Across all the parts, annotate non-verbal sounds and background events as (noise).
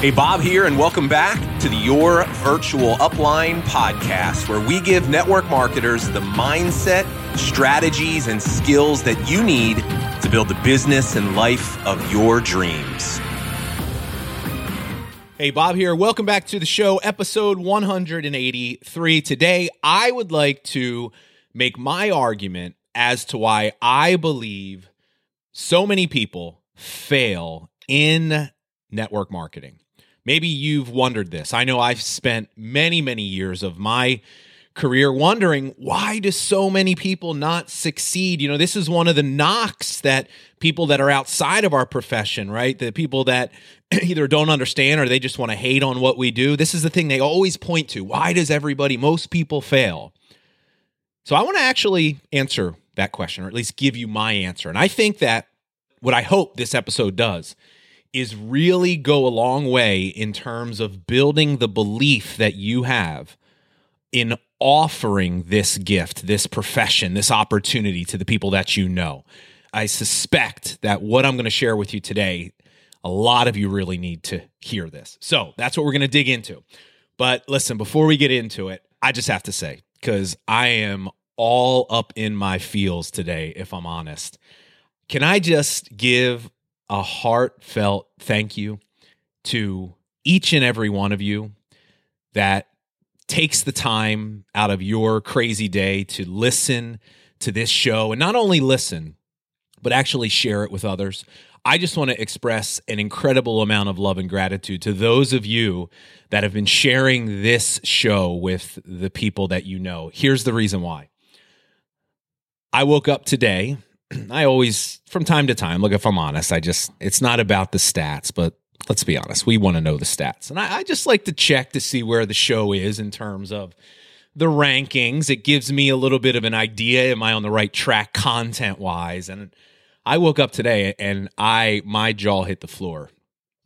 Hey, Bob here, and welcome back to the Your Virtual Upline podcast, where we give network marketers the mindset, strategies, and skills that you need to build the business and life of your dreams. Hey, Bob here. Welcome back to the show, episode 183. Today, I would like to make my argument as to why I believe so many people fail in network marketing. Maybe you've wondered this. I know I've spent many, many years of my career wondering why do so many people not succeed? You know this is one of the knocks that people that are outside of our profession right? The people that (clears throat) either don't understand or they just want to hate on what we do. This is the thing they always point to. Why does everybody most people fail? So i want to actually answer that question or at least give you my answer. And i think that what i hope this episode does is really go a long way in terms of building the belief that you have in offering this gift, this profession, this opportunity to the people that you know. I suspect that what I'm going to share with you today, a lot of you really need to hear this. So that's what we're going to dig into. But listen, before we get into it, I just have to say, because I am all up in my feels today, if I'm honest. Can I just give a heartfelt thank you to each and every one of you that takes the time out of your crazy day to listen to this show and not only listen, but actually share it with others. I just want to express an incredible amount of love and gratitude to those of you that have been sharing this show with the people that you know. Here's the reason why. I woke up today (clears throat) I always, from time to time, look, if I'm honest, I just, it's not about the stats, but let's be honest, we want to know the stats. And I, I, just like to check to see where the show is in terms of the rankings. It gives me a little bit of an idea. Am I on the right track content wise? And I woke up today and I, my jaw hit the floor.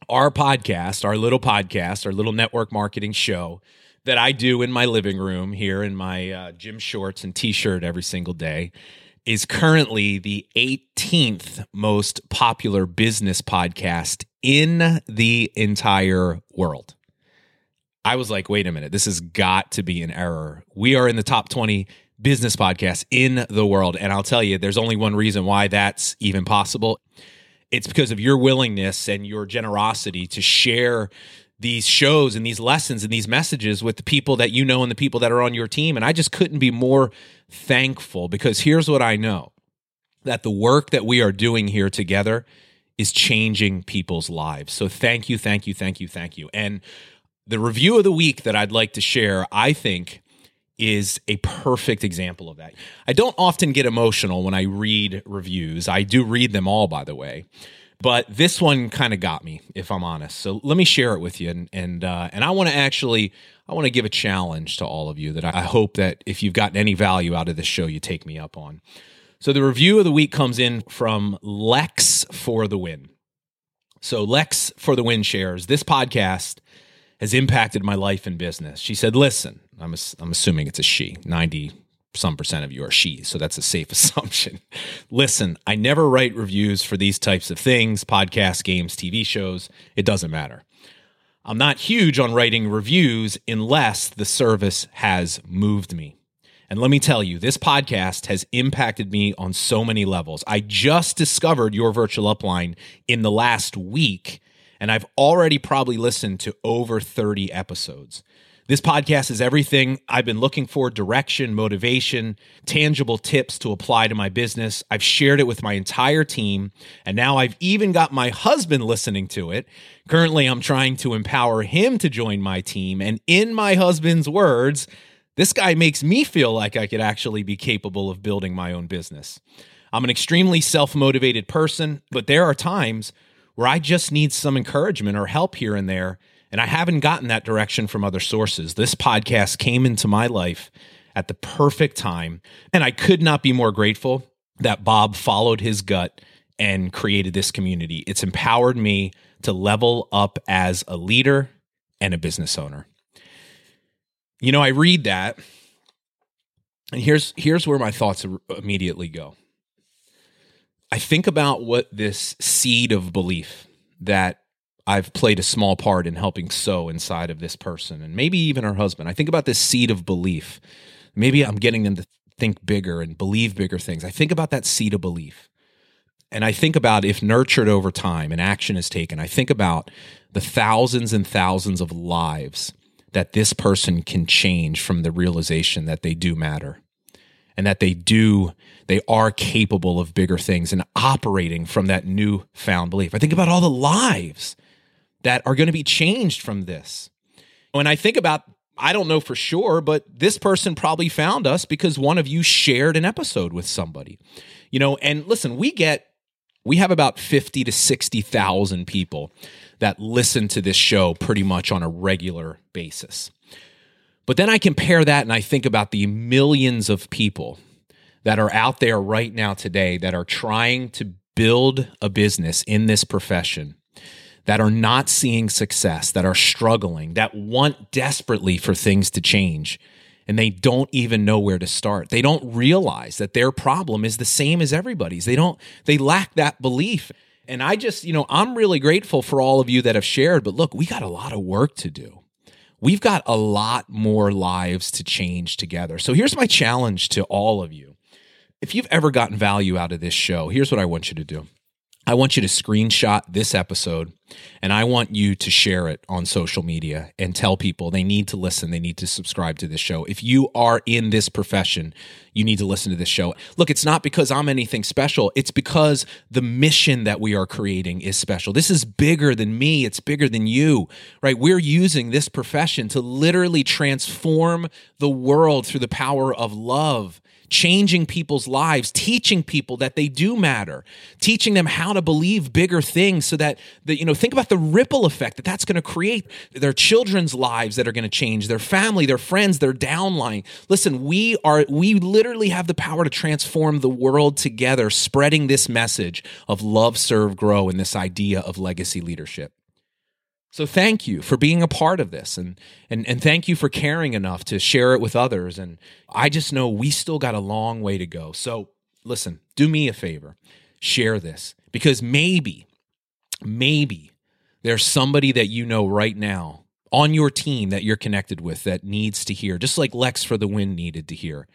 Our podcast, our little podcast, our little network marketing show that I do in my living room here in my uh, gym shorts and t shirt every single day is currently the 18th most popular business podcast in the entire world. I was like, wait a minute, this has got to be an error. We are in the top 20 business podcasts in the world. And I'll tell you, there's only one reason why that's even possible. It's because of your willingness and your generosity to share these shows and these lessons and these messages with the people that you know and the people that are on your team. And I just couldn't be more thankful because here's what I know that the work that we are doing here together is changing people's lives. So thank you, thank you, thank you, thank you. And the review of the week that I'd like to share, I think, is a perfect example of that. I don't often get emotional when I read reviews. I do read them all, by the way but this one kind of got me if i'm honest. So let me share it with you and and uh, and i want to actually i want to give a challenge to all of you that i hope that if you've gotten any value out of this show you take me up on. So the review of the week comes in from lex for the win. So lex for the win shares this podcast has impacted my life and business. She said listen i'm, I'm assuming it's a she 90 some percent of you are she, so that's a safe (laughs) assumption. Listen, I never write reviews for these types of things podcasts, games, TV shows. It doesn't matter. I'm not huge on writing reviews unless the service has moved me. And let me tell you, this podcast has impacted me on so many levels. I just discovered your virtual upline in the last week, and I've already probably listened to over 30 episodes. This podcast is everything I've been looking for direction, motivation, tangible tips to apply to my business. I've shared it with my entire team, and now I've even got my husband listening to it. Currently, I'm trying to empower him to join my team. And in my husband's words, this guy makes me feel like I could actually be capable of building my own business. I'm an extremely self motivated person, but there are times where I just need some encouragement or help here and there and I haven't gotten that direction from other sources. This podcast came into my life at the perfect time. And I could not be more grateful that Bob followed his gut and created this community. It's empowered me to level up as a leader and a business owner. You know, I read that and here's here's where my thoughts immediately go. I think about what this seed of belief that I've played a small part in helping sow inside of this person and maybe even her husband. I think about this seed of belief. Maybe I'm getting them to think bigger and believe bigger things. I think about that seed of belief. And I think about if nurtured over time and action is taken, I think about the thousands and thousands of lives that this person can change from the realization that they do matter and that they do they are capable of bigger things and operating from that newfound belief. I think about all the lives that are going to be changed from this. When I think about I don't know for sure, but this person probably found us because one of you shared an episode with somebody. You know, and listen, we get we have about 50 to 60,000 people that listen to this show pretty much on a regular basis. But then I compare that and I think about the millions of people that are out there right now today that are trying to build a business in this profession that are not seeing success, that are struggling, that want desperately for things to change, and they don't even know where to start. They don't realize that their problem is the same as everybody's. They don't, they lack that belief. And I just, you know, I'm really grateful for all of you that have shared, but look, we got a lot of work to do. We've got a lot more lives to change together. So here's my challenge to all of you. If you've ever gotten value out of this show, here's what I want you to do. I want you to screenshot this episode and I want you to share it on social media and tell people they need to listen, they need to subscribe to this show. If you are in this profession, you need to listen to this show. Look, it's not because I'm anything special, it's because the mission that we are creating is special. This is bigger than me, it's bigger than you, right? We're using this profession to literally transform the world through the power of love changing people's lives, teaching people that they do matter, teaching them how to believe bigger things so that, that you know, think about the ripple effect that that's going to create their children's lives that are going to change, their family, their friends, their downline. Listen, we are, we literally have the power to transform the world together, spreading this message of love, serve, grow, and this idea of legacy leadership. So thank you for being a part of this and, and and thank you for caring enough to share it with others. And I just know we still got a long way to go. So listen, do me a favor. Share this because maybe, maybe there's somebody that you know right now on your team that you're connected with that needs to hear, just like Lex for the win needed to hear.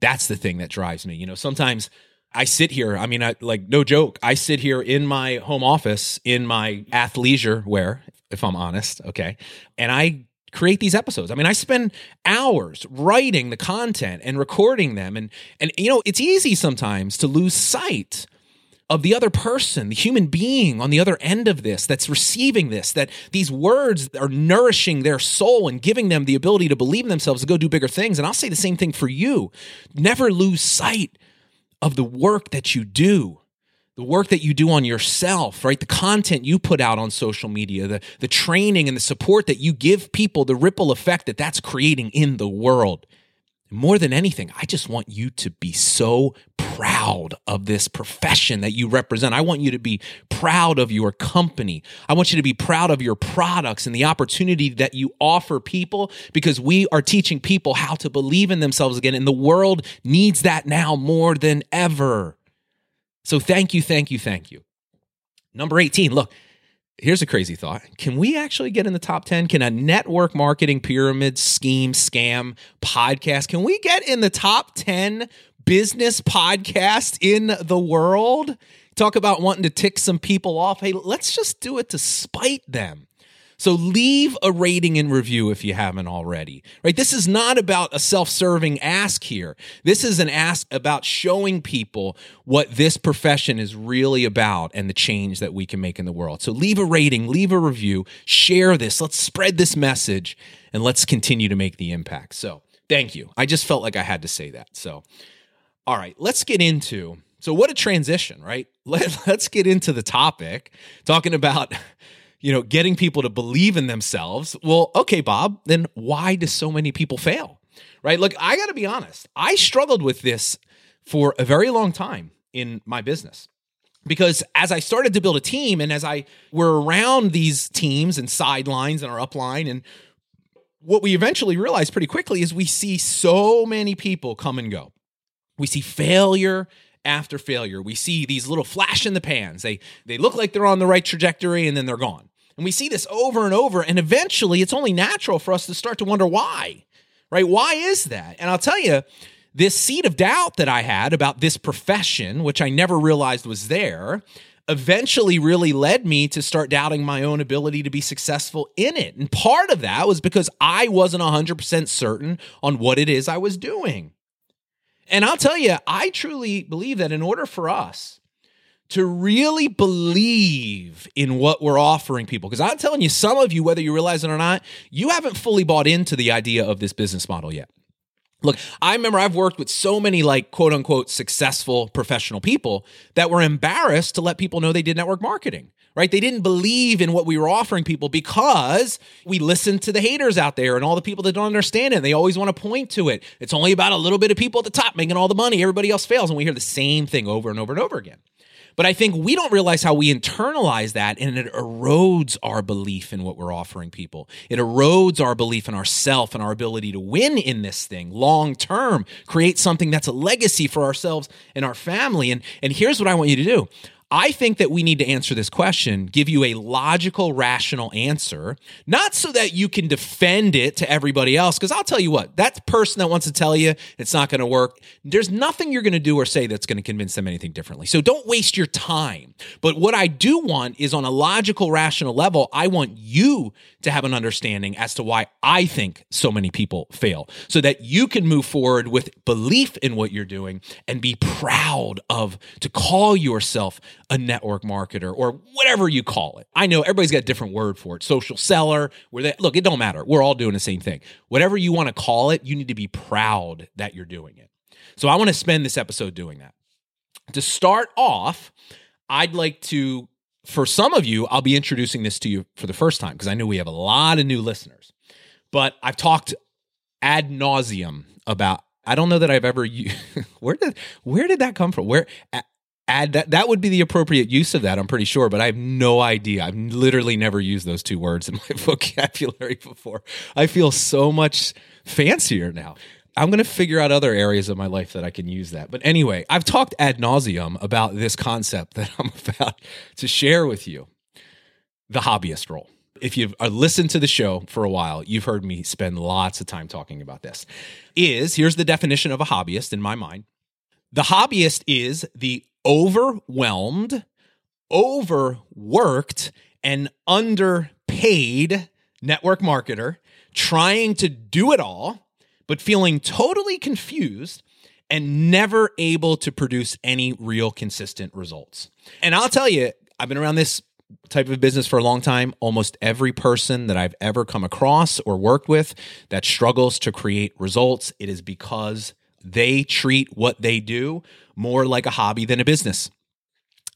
That's the thing that drives me. You know, sometimes I sit here. I mean, I, like no joke. I sit here in my home office in my athleisure wear, if I'm honest. Okay. And I create these episodes. I mean, I spend hours writing the content and recording them. And, and, you know, it's easy sometimes to lose sight of the other person, the human being on the other end of this that's receiving this, that these words are nourishing their soul and giving them the ability to believe in themselves to go do bigger things. And I'll say the same thing for you. Never lose sight of the work that you do the work that you do on yourself, right? The content you put out on social media, the, the training and the support that you give people, the ripple effect that that's creating in the world. More than anything, I just want you to be so proud of this profession that you represent. I want you to be proud of your company. I want you to be proud of your products and the opportunity that you offer people because we are teaching people how to believe in themselves again. And the world needs that now more than ever. So thank you, thank you, thank you. Number 18, look, here's a crazy thought. Can we actually get in the top 10? Can a network marketing pyramid scheme scam podcast, can we get in the top 10 business podcast in the world? Talk about wanting to tick some people off. Hey, let's just do it to spite them. So leave a rating and review if you haven't already. Right? This is not about a self-serving ask here. This is an ask about showing people what this profession is really about and the change that we can make in the world. So leave a rating, leave a review, share this. Let's spread this message and let's continue to make the impact. So, thank you. I just felt like I had to say that. So, all right, let's get into so what a transition, right? Let, (laughs) let's get into the topic talking about you know, getting people to believe in themselves. Well, okay, Bob, then why do so many people fail? Right? Look, I got to be honest. I struggled with this for a very long time in my business. Because as I started to build a team and as I were around these teams and sidelines and our upline and what we eventually realized pretty quickly is we see so many people come and go. We see failure after failure. We see these little flash in the pans. They they look like they're on the right trajectory and then they're gone. And we see this over and over. And eventually, it's only natural for us to start to wonder why, right? Why is that? And I'll tell you, this seed of doubt that I had about this profession, which I never realized was there, eventually really led me to start doubting my own ability to be successful in it. And part of that was because I wasn't 100% certain on what it is I was doing. And I'll tell you, I truly believe that in order for us to really believe in what we're offering people, because I'm telling you, some of you, whether you realize it or not, you haven't fully bought into the idea of this business model yet. Look, I remember I've worked with so many like quote unquote successful professional people that were embarrassed to let people know they did network marketing, right? They didn't believe in what we were offering people because we listened to the haters out there and all the people that don't understand it. They always want to point to it. It's only about a little bit of people at the top making all the money. Everybody else fails. And we hear the same thing over and over and over again. But I think we don't realize how we internalize that and it erodes our belief in what we're offering people. It erodes our belief in ourself and our ability to win in this thing long term, create something that's a legacy for ourselves and our family. And, and here's what I want you to do I think that we need to answer this question, give you a logical, rational answer, not so that you can defend it to everybody else. Because I'll tell you what, that person that wants to tell you it's not going to work, there's nothing you're going to do or say that's going to convince them anything differently. So don't waste your time. But what I do want is on a logical, rational level, I want you to have an understanding as to why I think so many people fail so that you can move forward with belief in what you're doing and be proud of to call yourself a network marketer or whatever you call it. I know everybody's got a different word for it. Social seller, where they look, it don't matter. We're all doing the same thing. Whatever you want to call it, you need to be proud that you're doing it. So I want to spend this episode doing that. To start off, I'd like to for some of you, I'll be introducing this to you for the first time because I know we have a lot of new listeners. But I've talked ad nauseum about. I don't know that I've ever. (laughs) where did where did that come from? Where add that that would be the appropriate use of that i'm pretty sure but i have no idea. I've literally never used those two words in my (laughs) vocabulary before. I feel so much fancier now. I'm going to figure out other areas of my life that i can use that. But anyway i've talked ad nauseum about this concept (laughs) that i'm about to share with you. The hobbyist role. If you've uh, listened to the show for a while, you've heard me spend lots of time talking about this. Is here's the definition of a hobbyist in my mind. The hobbyist is the overwhelmed, overworked, and underpaid network marketer trying to do it all, but feeling totally confused and never able to produce any real consistent results. And I'll tell you, I've been around this type of business for a long time. Almost every person that I've ever come across or worked with that struggles to create results, it is because they treat what they do more like a hobby than a business.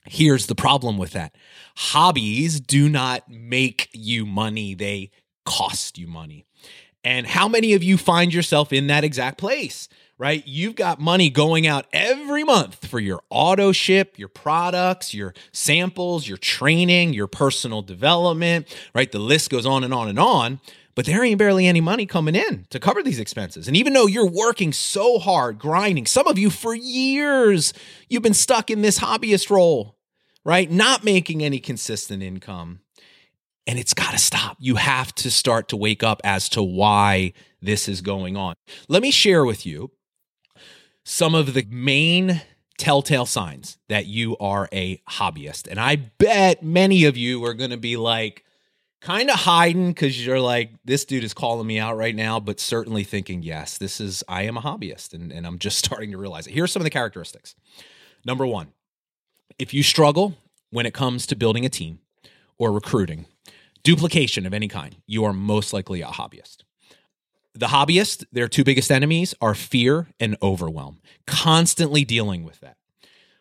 Here's the problem with that hobbies do not make you money, they cost you money. And how many of you find yourself in that exact place? Right? You've got money going out every month for your auto ship, your products, your samples, your training, your personal development, right? The list goes on and on and on but there ain't barely any money coming in to cover these expenses. And even though you're working so hard, grinding, some of you for years, you've been stuck in this hobbyist role, right? Not making any consistent income. And it's got to stop. You have to start to wake up as to why this is going on. Let me share with you some of the main telltale signs that you are a hobbyist. And I bet many of you are going to be like, kind of hiding because you're like, this dude is calling me out right now, but certainly thinking, yes, this is, I am a hobbyist and, and I'm just (laughs) starting to realize it. Here's some of the characteristics. Number one, if you struggle when it comes to building a team or recruiting, duplication of any kind, you are most likely a hobbyist. The hobbyist, their two biggest enemies are fear and overwhelm, constantly dealing with that.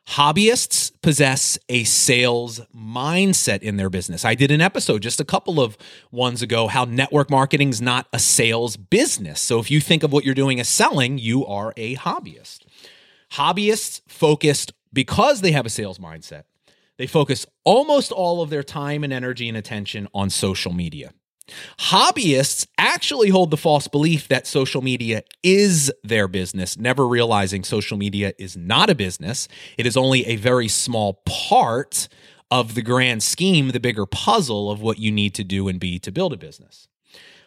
Hobbyists possess a sales mindset in their business. I did an episode just a couple of ones ago how network marketing is not a sales business. So if you think of what you're doing as selling, you are a hobbyist. Hobbyists focused because they have a sales mindset. They focus almost all of their time and energy and attention on social media. Hobbyists actually hold the false belief that social media is their business, never realizing social media is not a business. It is only a very small part of the grand scheme, the bigger puzzle of what you need to do and be to build a business.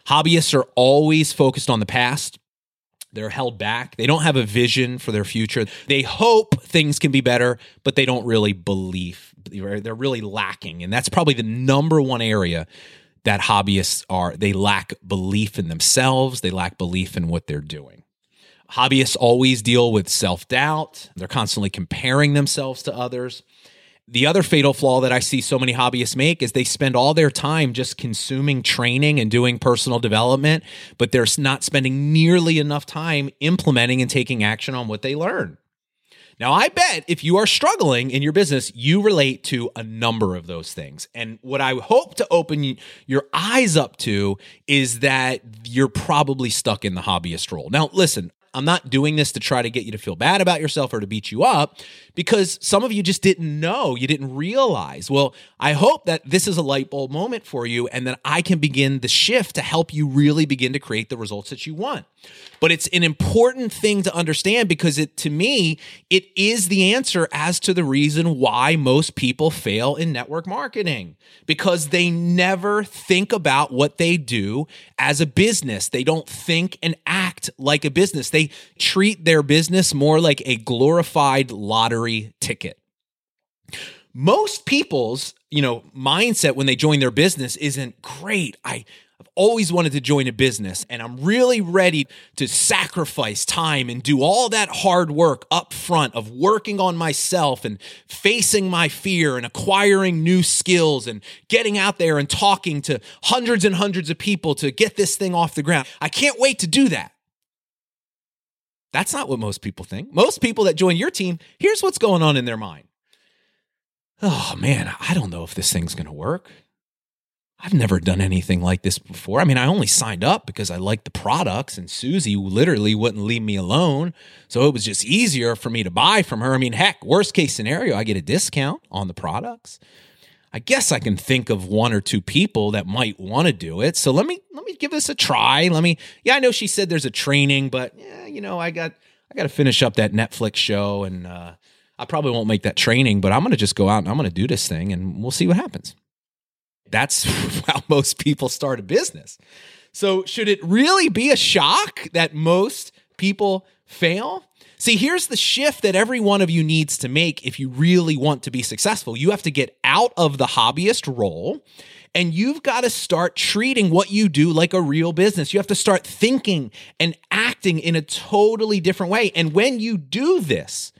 Hobbyists are always focused on the past. They're held back. They don't have a vision for their future. They hope things can be better, but they don't really believe. They're really lacking. And that's probably the number one area that hobbyists are. They lack belief in themselves, they lack belief in what they're doing. Hobbyists always deal with self doubt. They're constantly comparing themselves to others. The other fatal flaw that I see so many hobbyists make is they spend all their time just consuming training and doing personal development, but they're not spending nearly enough time implementing and taking action on what they learn. Now, I bet if you are struggling in your business, you relate to a number of those things. And what I hope to open your eyes up to is that you're probably stuck in the hobbyist role. Now, listen, I'm not doing this to try to get you to feel bad about yourself or to beat you up because some of you just didn't know, you didn't realize. Well, I hope that this is a light bulb moment for you and that I can begin the shift to help you really begin to create the results that you want. But it's an important thing to understand because it to me, it is the answer as to the reason why most people fail in network marketing because they never think about what they do as a business. They don't think and act like a business. They treat their business more like a glorified lottery ticket. Most people's, you know, mindset when they join their business isn't great. I I've always wanted to join a business and I'm really ready to sacrifice time and do all that hard work up front of working on myself and facing my fear and acquiring new skills and getting out there and talking to hundreds and hundreds of people to get this thing off the ground. I can't wait to do that. That's not what most people think. Most people that join your team, here's what's going on in their mind. Oh man, I don't know if this thing's going to work. I've never done anything like this before. I mean, I only signed up because I liked the products, and Susie literally wouldn't leave me alone. So it was just easier for me to buy from her. I mean, heck, worst case scenario, I get a discount on the products. I guess I can think of one or two people that might want to do it. So let me let me give this a try. Let me Yeah, I know she said there's a training, but yeah, you know, I got I got to finish up that Netflix show and uh I probably won't make that training, but I'm going to just go out and I'm going to do this thing and we'll see what happens that's (laughs) how most people start a business. So, should it really be a shock that most people fail? See, here's the shift that every one of you needs to make if you really want to be successful. You have to get out of the hobbyist role and you've got to start treating what you do like a real business. You have to start thinking and acting in a totally different way. And when you do this,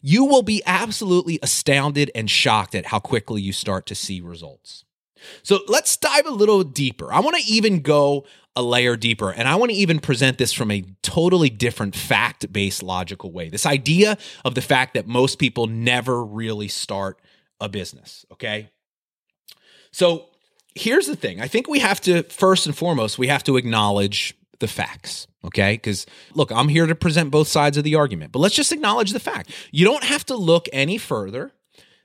you will be absolutely astounded and shocked at how quickly you start to see results. So let's dive a little deeper. I want to even go a layer deeper, and I want to even present this from a totally different fact based logical way. This idea of the fact that most people never really start a business, okay? So here's the thing I think we have to, first and foremost, we have to acknowledge the facts, okay? Because look, I'm here to present both sides of the argument, but let's just acknowledge the fact. You don't have to look any further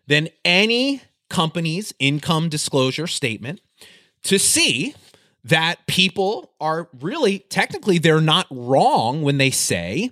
than any company's income disclosure statement to see that people are really technically they're not wrong when they say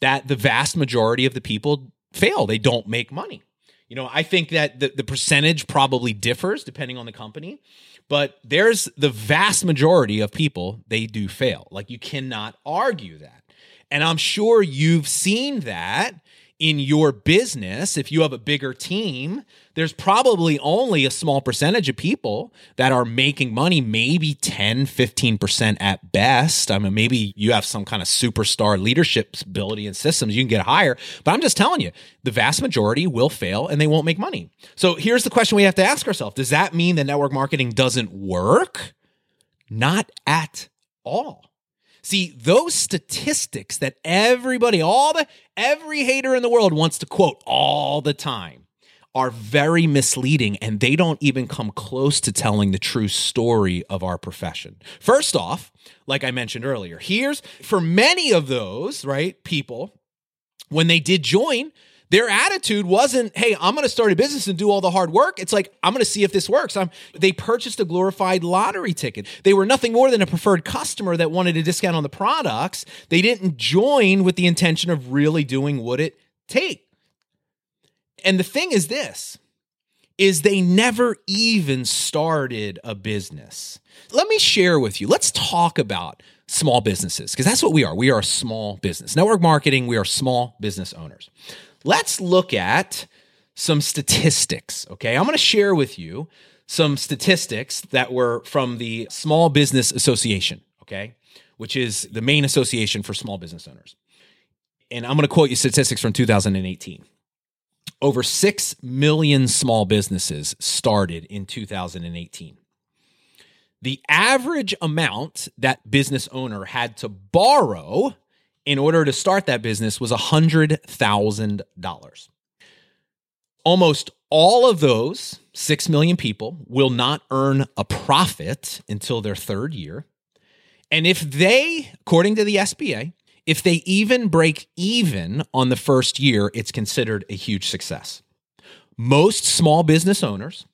that the vast majority of the people fail. They don't make money. You know i think that the, the percentage probably differs depending on the company but there's the vast majority of people they do fail. Like you cannot argue that. And i'm sure you've seen that in your business, if you have a bigger team, there's probably only a small percentage of people that are making money, maybe 10, 15% at best. I mean, maybe you have some kind of superstar leadership ability and systems, you can get higher. But I'm just telling you, the vast majority will fail and they won't make money. So here's the question we have to ask ourselves Does that mean that network marketing doesn't work? Not at all. See, those statistics that everybody, all the every hater in the world wants to quote all the time are very misleading and they don't even come close to telling the true story of our profession. First off, like I mentioned earlier, here's for many of those, right, people when they did join, their attitude wasn't, hey, I'm going to start a business and do all the hard work. It's like, I'm going to see if this works. I'm, they purchased a glorified lottery ticket. They were nothing more than a preferred customer that wanted a discount on the products. They didn't join with the intention of really doing what it take. And the thing is this is they never even started a business. Let me share with you. Let's talk about small businesses because that's what we are. We are a small business. Network marketing, we are small business owners. Let's look at some statistics, okay? I'm going to share with you some statistics that were from the Small Business Association, okay? Which is the main association for small business owners. And I'm going to quote you statistics from 2018 over 6 million small businesses started in 2018. The average amount that business owner had to borrow in order to start that business was $100,000. Almost all of those 6 million people will not earn a profit until their third year. And if they, according to the SBA, if they even break even on the first year, it's considered a huge success. Most small business owners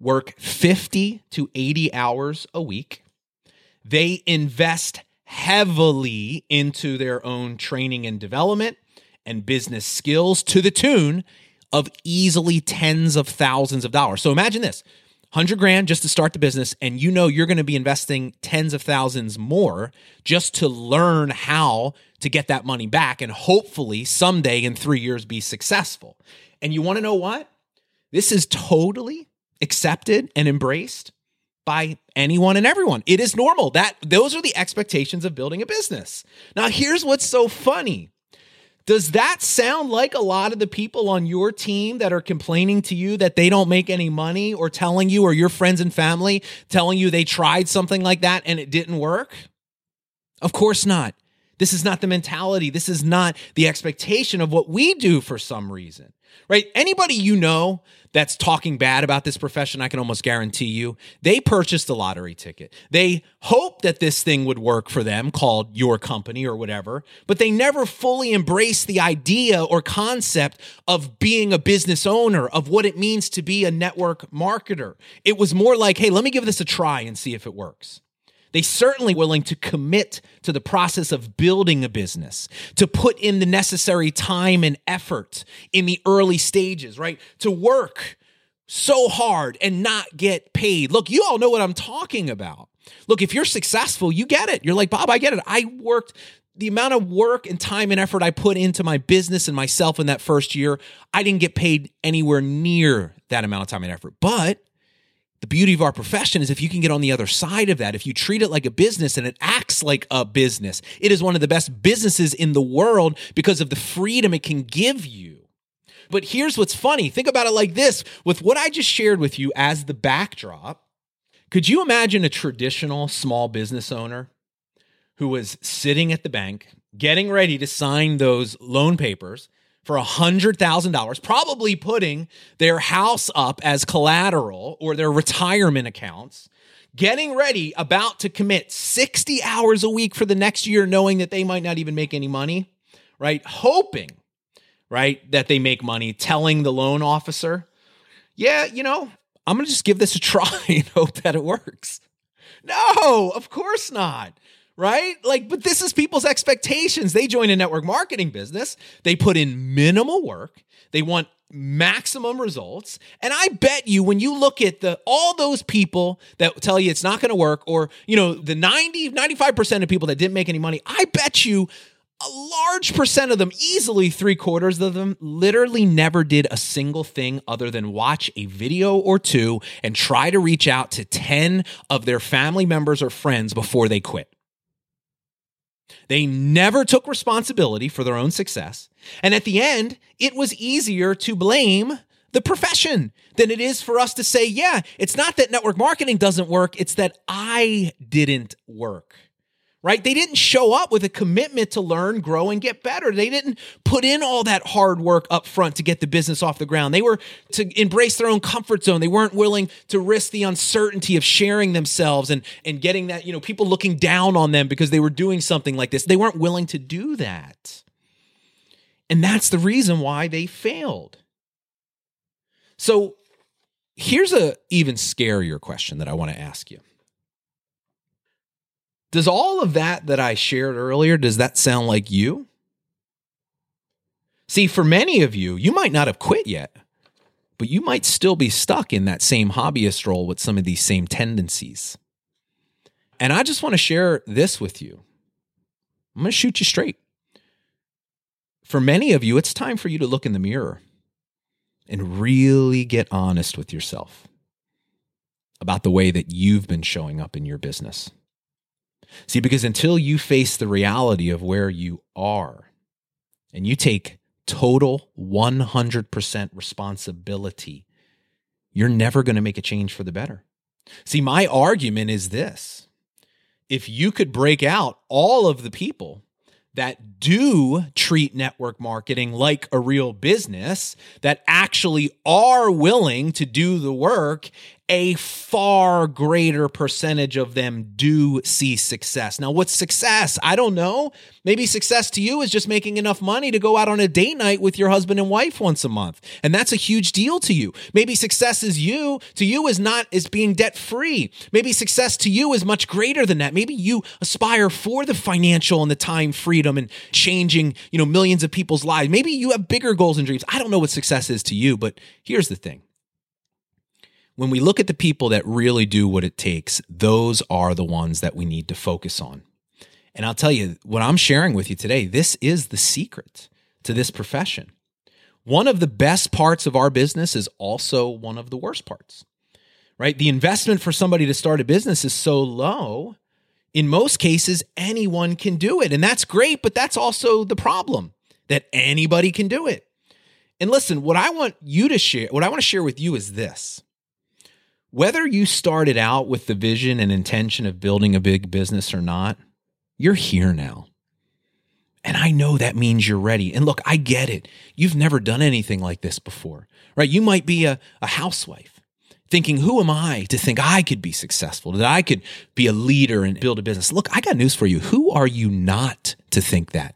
work 50 to 80 hours a week. They invest heavily into their own training and development and business skills to the tune of easily tens of thousands of dollars. So imagine this 100 grand just to start the business and you know you're going to be investing tens of thousands more just to learn how to get that money back and hopefully someday in 3 years be successful. And you want to know what? This is totally accepted and embraced by anyone and everyone. It is normal. That those are the expectations of building a business. Now here's what's so funny. Does that sound like a lot of the people on your team that are complaining to you that they don't make any money or telling you, or your friends and family telling you they tried something like that and it didn't work? Of course not. This is not the mentality. This is not the expectation of what we do for some reason, right? Anybody you know that's talking bad about this profession, I can almost guarantee you, they purchased a lottery ticket. They hope that this thing would work for them, called your company or whatever, but they never fully embrace the idea or concept of being a business owner, of what it means to be a network marketer. It was more like, hey, let me give this a try and see if it works. They certainly willing to commit to the process of building a business, to put in the necessary time and effort in the early stages, right? To work so hard and not get paid. Look, you all know what I'm talking about. Look, if you're successful, you get it. You're like, Bob, I get it. I worked the amount of work and time and effort I put into my business and myself in that first year, I didn't get paid anywhere near that amount of time and effort. But the beauty of our profession is if you can get on the other side of that, if you treat it like a business and it acts like a business, it is one of the best businesses in the world because of the freedom it can give you. But here's what's funny think about it like this with what I just shared with you as the backdrop. Could you imagine a traditional small business owner who was sitting at the bank, getting ready to sign those loan papers? For $100,000, probably putting their house up as collateral or their retirement accounts, getting ready, about to commit 60 hours a week for the next year, knowing that they might not even make any money, right? Hoping, right, that they make money, telling the loan officer, yeah, you know, I'm going to just give this a try (laughs) and hope that it works. No, of course not right? Like, but this is people's expectations. They join a network marketing business, they put in minimal work, they want maximum results and i bet you when you look at the all those people that tell you it's not going to work or you know the 90 95% of people that didn't make any money i bet you a large percent of them easily three quarters of them literally never did a single thing other than watch a video or two and try to reach out to 10 of their family members or friends before they quit they never took responsibility for their own success. And at the end, it was easier to blame the profession than it is for us to say, yeah, it's not that network marketing doesn't work, it's that I didn't work right? They didn't show up with a commitment to learn, grow, and get better. They didn't put in all that hard work up front to get the business off the ground. They were to embrace their own comfort zone. They weren't willing to risk the uncertainty of sharing themselves and, and getting that, you know, people looking down on them because they were doing something like this. They weren't willing to do that. And that's the reason why they failed. So here's a even scarier question that I want to ask you does all of that that I shared earlier, does that sound like you? See, for many of you, you might not have quit yet, but you might still be stuck in that same hobbyist role with some of these same tendencies. And I just want to share this with you. I'm going to shoot you straight. For many of you, it's time for you to look in the mirror and really get honest with yourself about the way that you've been showing up in your business. See, because until you face the reality of where you are and you take total 100% responsibility, you're never going to make a change for the better. See, my argument is this if you could break out all of the people that do treat network marketing like a real business, that actually are willing to do the work a far greater percentage of them do see success. Now, what's success? I don't know. Maybe success to you is just making enough money to go out on a date night with your husband and wife once a month. And that's a huge deal to you. Maybe success is you to you is not is being debt free. Maybe success to you is much greater than that. Maybe you aspire for the financial and the time freedom and changing, you know, millions of people's lives. Maybe you have bigger goals and dreams. I don't know what success is to you, but here's the thing when we look at the people that really do what it takes, those are the ones that we need to focus on. And I'll tell you what I'm sharing with you today, this is the secret to this profession. One of the best parts of our business is also one of the worst parts, right? The investment for somebody to start a business is so low. In most cases, anyone can do it. And that's great, but that's also the problem that anybody can do it. And listen, what I want you to share, what I want to share with you is this whether you started out with the vision and intention of building a big business or not, you're here now. And I know that means you're ready. And look, I get it. You've never done anything like this before, right? You might be a, a housewife thinking, who am I to think I could be successful, that I could be a leader and build a business? Look, I got news for you. Who are you not to think that?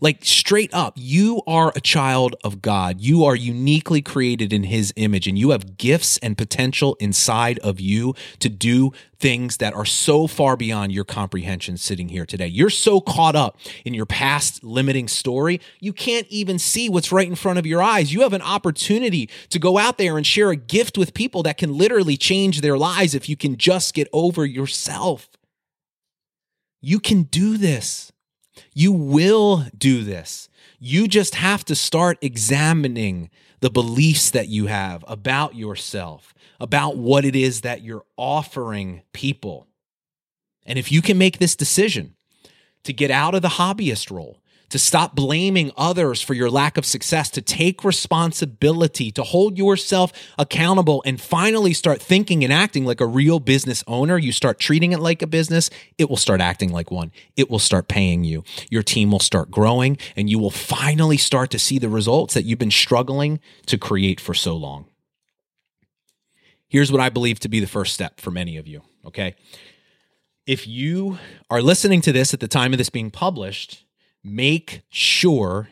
Like straight up, you are a child of God. You are uniquely created in his image and you have gifts and potential inside of you to do things that are so far beyond your comprehension sitting here today. You're so caught up in your past limiting story, you can't even see what's right in front of your eyes. You have an opportunity to go out there and share a gift with people that can literally change their lives if you can just get over yourself. You can do this. You will do this. You just have to start examining the beliefs that you have about yourself, about what it is that you're offering people. And if you can make this decision to get out of the hobbyist role, to stop blaming others for your lack of success, to take responsibility, to hold yourself accountable, and finally start thinking and acting like a real business owner. You start treating it like a business, it will start acting like one. It will start paying you. Your team will start growing, and you will finally start to see the results that you've been struggling to create for so long. Here's what I believe to be the first step for many of you, okay? If you are listening to this at the time of this being published, make sure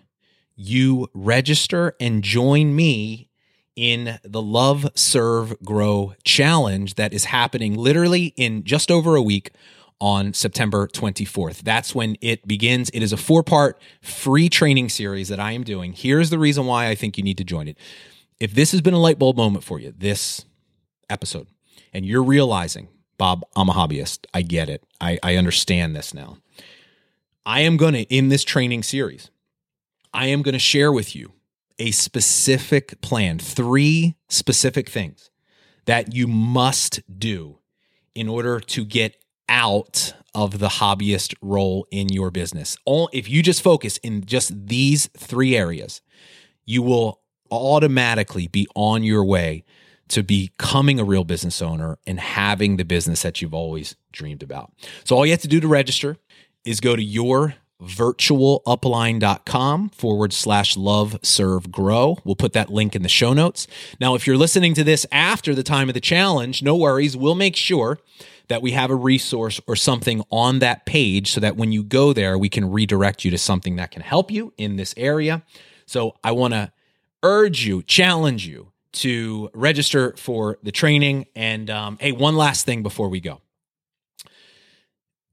you register and join me in the Love, Serve, Grow challenge that is happening literally in just over a week on September 24th. That's when it begins. It is a four part free training series that I am doing. Here's the reason why I think you need to join it. If this has been a light bulb moment for you, this episode, and you're realizing, Bob, I'm a hobbyist. I get it. I, I understand this now. I am going to, in this training series, I am going to share with you a specific plan, three specific things that you must do in order to get out of the hobbyist role in your business. All, if you just focus in just these three areas, you will automatically be on your way to becoming a real business owner and having the business that you've always dreamed about. So all you have to do to register is go to your virtualupline.com forward slash love serve grow. We'll put that link in the show notes. Now if you're listening to this after the time of the challenge no worries. We'll make sure that we have a resource or something on that page so that when you go there we can redirect you to something that can help you in this area. So i want to urge you challenge you to register for the training. And um, hey one last thing before we go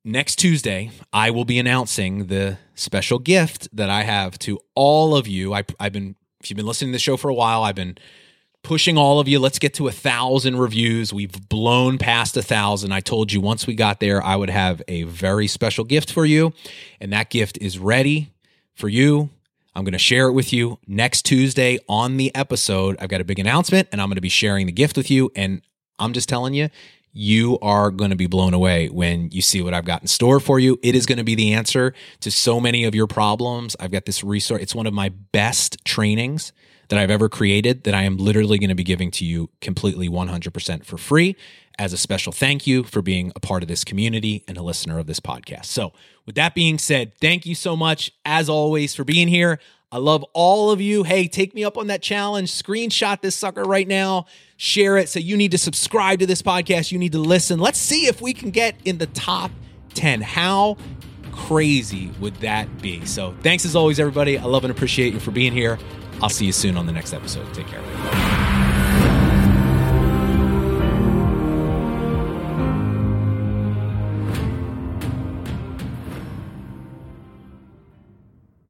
next Tuesday, I will be announcing the special gift that I have to all of you. I, have been if you've been listening to the show for a while, I've been pushing all of you. Let's get to a thousand reviews. We've blown past a thousand. I told you once we got there, I would have a very special gift for you. And that gift is ready for you. I'm going to share it with you next Tuesday on the episode. I've got a big announcement and I'm going to be sharing the gift with you. And I'm just telling you, you are going to be blown away when you see what I've got in store for you. It is going to be the answer to so many of your problems. I've got this resource. It's one of my best trainings that I've ever created that I am literally going to be giving to you completely 100% for free as a special thank you for being a part of this community and a listener of this podcast. So, with that being said, thank you so much, as always, for being here. I love all of you. Hey, take me up on that challenge. Screenshot this sucker right now. Share it. So, you need to subscribe to this podcast. You need to listen. Let's see if we can get in the top 10. How crazy would that be? So, thanks as always, everybody. I love and appreciate you for being here. I'll see you soon on the next episode. Take care.